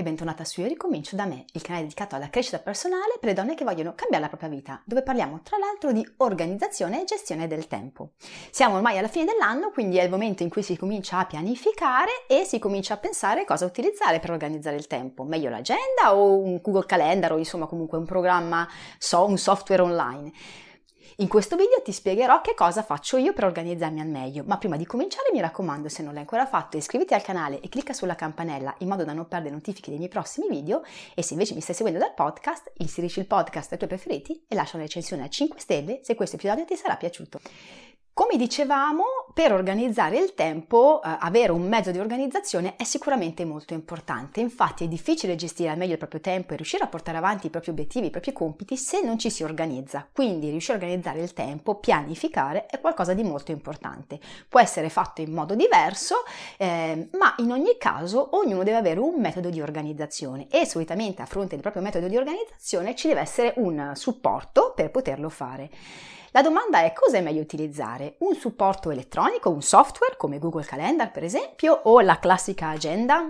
e bentornata su Io Ricomincio da me, il canale dedicato alla crescita personale per le donne che vogliono cambiare la propria vita, dove parliamo tra l'altro di organizzazione e gestione del tempo. Siamo ormai alla fine dell'anno, quindi è il momento in cui si comincia a pianificare e si comincia a pensare cosa utilizzare per organizzare il tempo. Meglio l'agenda o un Google Calendar o insomma comunque un programma, so, un software online. In questo video ti spiegherò che cosa faccio io per organizzarmi al meglio, ma prima di cominciare mi raccomando se non l'hai ancora fatto iscriviti al canale e clicca sulla campanella in modo da non perdere notifiche dei miei prossimi video e se invece mi stai seguendo dal podcast inserisci il podcast ai tuoi preferiti e lascia una recensione a 5 stelle se questo episodio ti sarà piaciuto. Come dicevamo, per organizzare il tempo, eh, avere un mezzo di organizzazione è sicuramente molto importante. Infatti è difficile gestire al meglio il proprio tempo e riuscire a portare avanti i propri obiettivi, i propri compiti se non ci si organizza. Quindi riuscire a organizzare il tempo, pianificare è qualcosa di molto importante. Può essere fatto in modo diverso, eh, ma in ogni caso ognuno deve avere un metodo di organizzazione e solitamente a fronte del proprio metodo di organizzazione ci deve essere un supporto per poterlo fare. La domanda è cosa è meglio utilizzare? Un supporto elettronico, un software come Google Calendar per esempio o la classica agenda?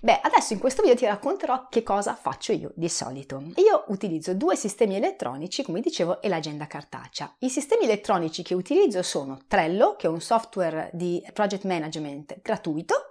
Beh, adesso in questo video ti racconterò che cosa faccio io di solito. Io utilizzo due sistemi elettronici, come dicevo, e l'agenda cartacea. I sistemi elettronici che utilizzo sono Trello, che è un software di project management gratuito,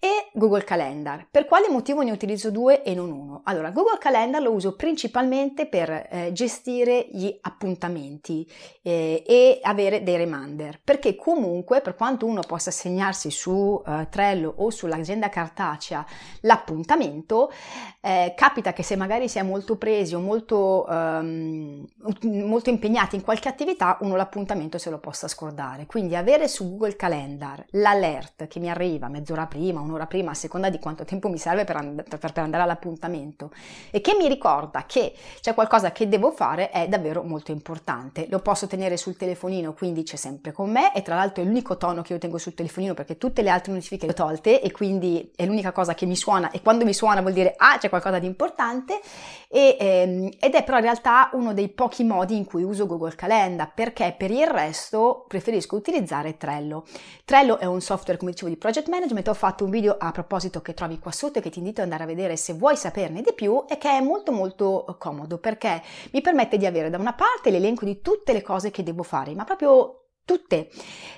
e Google Calendar. Per quale motivo ne utilizzo due e non uno? Allora, Google Calendar lo uso principalmente per eh, gestire gli appuntamenti eh, e avere dei reminder, perché comunque per quanto uno possa segnarsi su eh, Trello o sull'agenda cartacea l'appuntamento, eh, capita che se magari si è molto presi o molto, um, molto impegnati in qualche attività, uno l'appuntamento se lo possa scordare. Quindi avere su Google Calendar l'alert che mi arriva mezz'ora prima, un'ora prima, a seconda di quanto tempo mi serve per, and- per, andare all'appuntamento e che mi ricorda che c'è qualcosa che devo fare è davvero molto importante. Lo posso tenere sul telefonino, quindi c'è sempre con me e tra l'altro è l'unico tono che io tengo sul telefonino perché tutte le altre notifiche le ho tolte e quindi è l'unica cosa che mi suona e quando mi suona vuol dire ah c'è qualcosa di importante e, ehm, ed è però in realtà uno dei pochi modi in cui uso Google Calendar perché per il resto preferisco utilizzare Trello. Trello è un software come dicevo di project management, ho fatto un video video a proposito che trovi qua sotto e che ti invito ad andare a vedere se vuoi saperne di più e che è molto molto comodo perché mi permette di avere da una parte l'elenco di tutte le cose che devo fare, ma proprio tutte,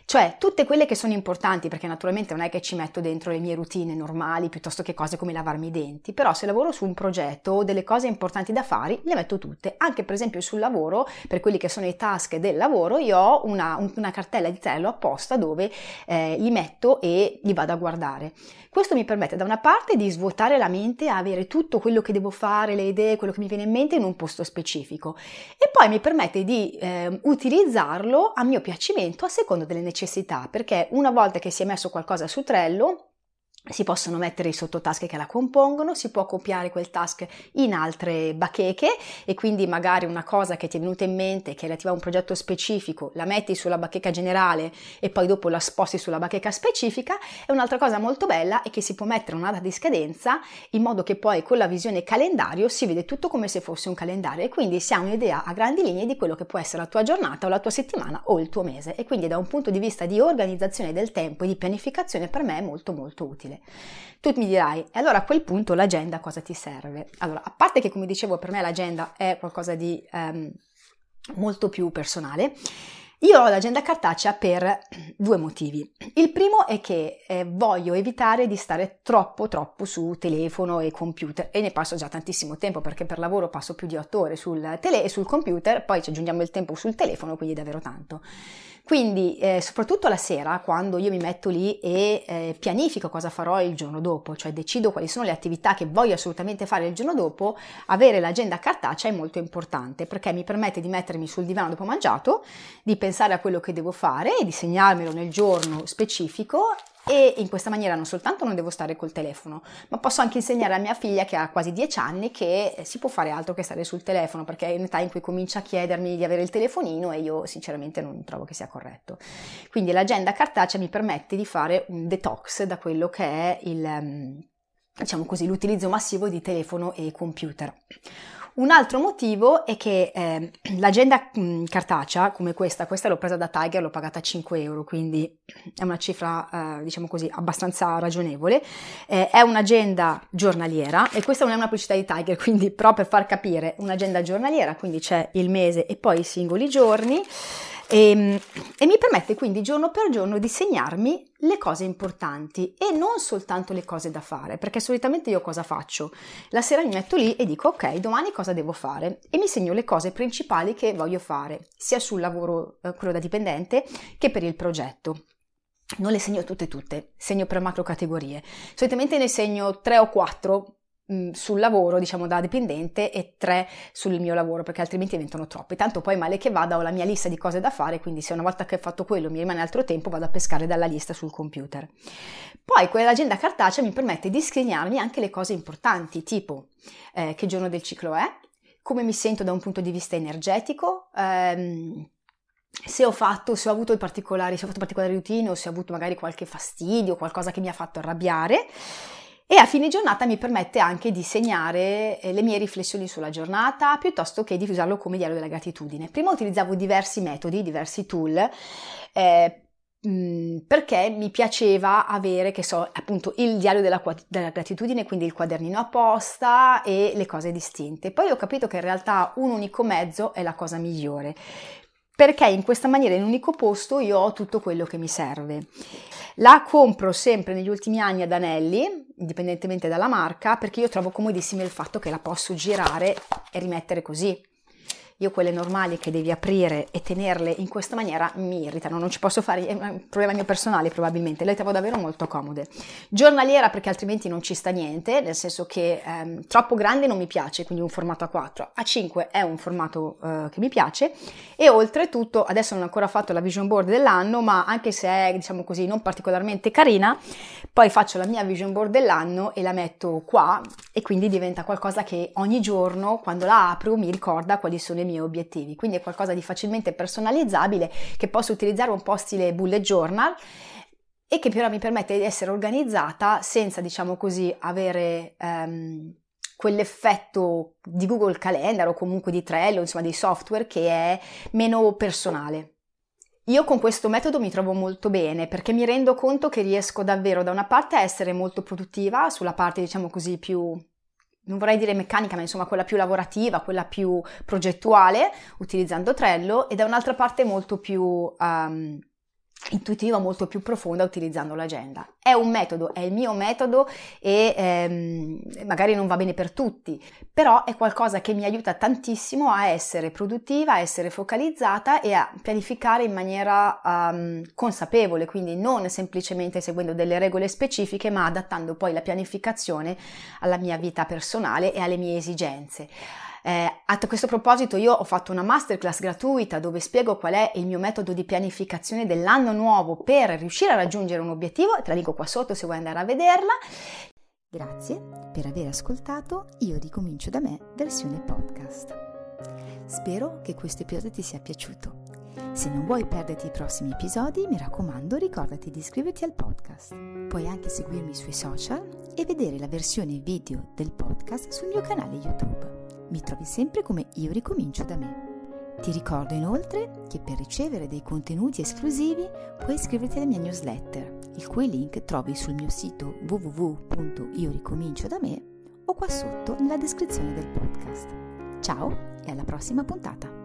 cioè tutte quelle che sono importanti, perché naturalmente non è che ci metto dentro le mie routine normali piuttosto che cose come lavarmi i denti, però se lavoro su un progetto o delle cose importanti da fare, le metto tutte. Anche per esempio sul lavoro, per quelli che sono i task del lavoro, io ho una, una cartella di Trello apposta dove eh, li metto e li vado a guardare. Questo mi permette da una parte di svuotare la mente, avere tutto quello che devo fare, le idee, quello che mi viene in mente in un posto specifico e poi mi permette di eh, utilizzarlo a mio piacimento a seconda delle necessità, perché una volta che si è messo qualcosa su Trello, si possono mettere i sottotask che la compongono, si può copiare quel task in altre bacheche e quindi magari una cosa che ti è venuta in mente che è relativa a un progetto specifico la metti sulla bacheca generale e poi dopo la sposti sulla bacheca specifica e un'altra cosa molto bella è che si può mettere una data di scadenza in modo che poi con la visione calendario si vede tutto come se fosse un calendario e quindi si ha un'idea a grandi linee di quello che può essere la tua giornata o la tua settimana o il tuo mese. E quindi da un punto di vista di organizzazione del tempo e di pianificazione per me è molto molto utile utile. Tu mi dirai, e allora a quel punto l'agenda cosa ti serve? Allora, a parte che come dicevo per me l'agenda è qualcosa di um, molto più personale, io ho l'agenda cartacea per due motivi. Il primo è che eh, voglio evitare di stare troppo troppo su telefono e computer e ne passo già tantissimo tempo perché per lavoro passo più di otto ore sul tele e sul computer, poi ci aggiungiamo il tempo sul telefono, quindi davvero tanto. Quindi, eh, soprattutto la sera, quando io mi metto lì e eh, pianifico cosa farò il giorno dopo, cioè decido quali sono le attività che voglio assolutamente fare il giorno dopo, avere l'agenda cartacea è molto importante perché mi permette di mettermi sul divano dopo mangiato, di pensare a quello che devo fare e di segnarmelo nel giorno specifico e in questa maniera non soltanto non devo stare col telefono, ma posso anche insegnare a mia figlia che ha quasi 10 anni che si può fare altro che stare sul telefono, perché è un'età in cui comincia a chiedermi di avere il telefonino e io sinceramente non trovo che sia corretto. Quindi l'agenda cartacea mi permette di fare un detox da quello che è il, ehm, diciamo così, l'utilizzo massivo di telefono e computer. Un altro motivo è che eh, l'agenda mh, mm, cartacea, come questa, questa l'ho presa da Tiger, l'ho pagata 5 euro, quindi è una cifra, eh, diciamo così, abbastanza ragionevole. Eh, è un'agenda giornaliera e questa non è una pubblicità di Tiger, quindi però per far capire, un'agenda giornaliera, quindi c'è il mese e poi i singoli giorni. E, ehm, e, mi permette quindi giorno per giorno di segnarmi le cose importanti e non soltanto le cose da fare, perché solitamente io cosa faccio? La sera mi metto lì e dico ok, domani cosa devo fare? E mi segno le cose principali che voglio fare, sia sul lavoro, eh, quello da dipendente, che per il progetto. Non le segno tutte tutte, segno per macro categorie. Solitamente ne segno tre o quattro sul lavoro, diciamo da dipendente e tre sul mio lavoro perché altrimenti diventano troppi. Tanto poi male che vada ho la mia lista di cose da fare, quindi se una volta che ho fatto quello mi rimane altro tempo vado a pescare dalla lista sul computer. Poi quell'agenda cartacea mi permette di scrignarmi anche le cose importanti, tipo eh, che giorno del ciclo è, come mi sento da un punto di vista energetico, ehm, se ho fatto, se ho avuto particolari, se ho fatto particolari routine o se ho avuto magari qualche fastidio, qualcosa che mi ha fatto arrabbiare e a fine giornata mi permette anche di segnare eh, le mie riflessioni sulla giornata piuttosto che di usarlo come diario della gratitudine. Prima utilizzavo diversi metodi, diversi tool. Eh, perché mi piaceva avere, che so, appunto il diario della, della, gratitudine, quindi il quadernino apposta e le cose distinte. Poi ho capito che in realtà un unico mezzo è la cosa migliore, perché in questa maniera in un unico posto io ho tutto quello che mi serve. La compro sempre negli ultimi anni ad anelli, indipendentemente dalla marca, perché io trovo comodissimo il fatto che la posso girare e rimettere così. Io quelle normali che devi aprire e tenerle in questa maniera mi irritano, non ci posso fare, è un problema mio personale probabilmente, le trovo davvero molto comode. Giornaliera perché altrimenti non ci sta niente, nel senso che ehm, troppo grande non mi piace, quindi un formato A4, A5 è un formato eh, che mi piace e oltretutto, adesso non ho ancora fatto la vision board dell'anno, ma anche se è diciamo così non particolarmente carina, poi faccio la mia vision board dell'anno e la metto qua e quindi diventa qualcosa che ogni giorno quando la apro mi ricorda quali sono i miei miei obiettivi, quindi è qualcosa di facilmente personalizzabile che posso utilizzare un po' stile bullet journal e che però mi permette di essere organizzata senza, diciamo così, avere um, quell'effetto di Google Calendar o comunque di Trello, insomma dei software che è meno personale. Io con questo metodo mi trovo molto bene perché mi rendo conto che riesco davvero da una parte a essere molto produttiva sulla parte diciamo così più non vorrei dire meccanica, ma insomma quella più lavorativa, quella più progettuale, utilizzando Trello, e da un'altra parte molto più um, intuitiva, molto più profonda utilizzando l'agenda. È un metodo, è il mio metodo e ehm, magari non va bene per tutti, però è qualcosa che mi aiuta tantissimo a essere produttiva, a essere focalizzata e a pianificare in maniera um, consapevole, quindi non semplicemente seguendo delle regole specifiche, ma adattando poi la pianificazione alla mia vita personale e alle mie esigenze. Eh, a questo proposito io ho fatto una masterclass gratuita dove spiego qual è il mio metodo di pianificazione dell'anno nuovo per riuscire a raggiungere un obiettivo, te la linko qua sotto se vuoi andare a vederla. Grazie per aver ascoltato Io ricomincio da me versione podcast. Spero che questo episodio ti sia piaciuto. Se non vuoi perderti i prossimi episodi, mi raccomando, ricordati di iscriverti al podcast. Puoi anche seguirmi sui social e vedere la versione video del podcast sul mio canale YouTube mi trovi sempre come io ricomincio da me. Ti ricordo inoltre che per ricevere dei contenuti esclusivi puoi iscriverti alla mia newsletter, il cui link trovi sul mio sito www.ioricomincio da me o qua sotto nella descrizione del podcast. Ciao e alla prossima puntata!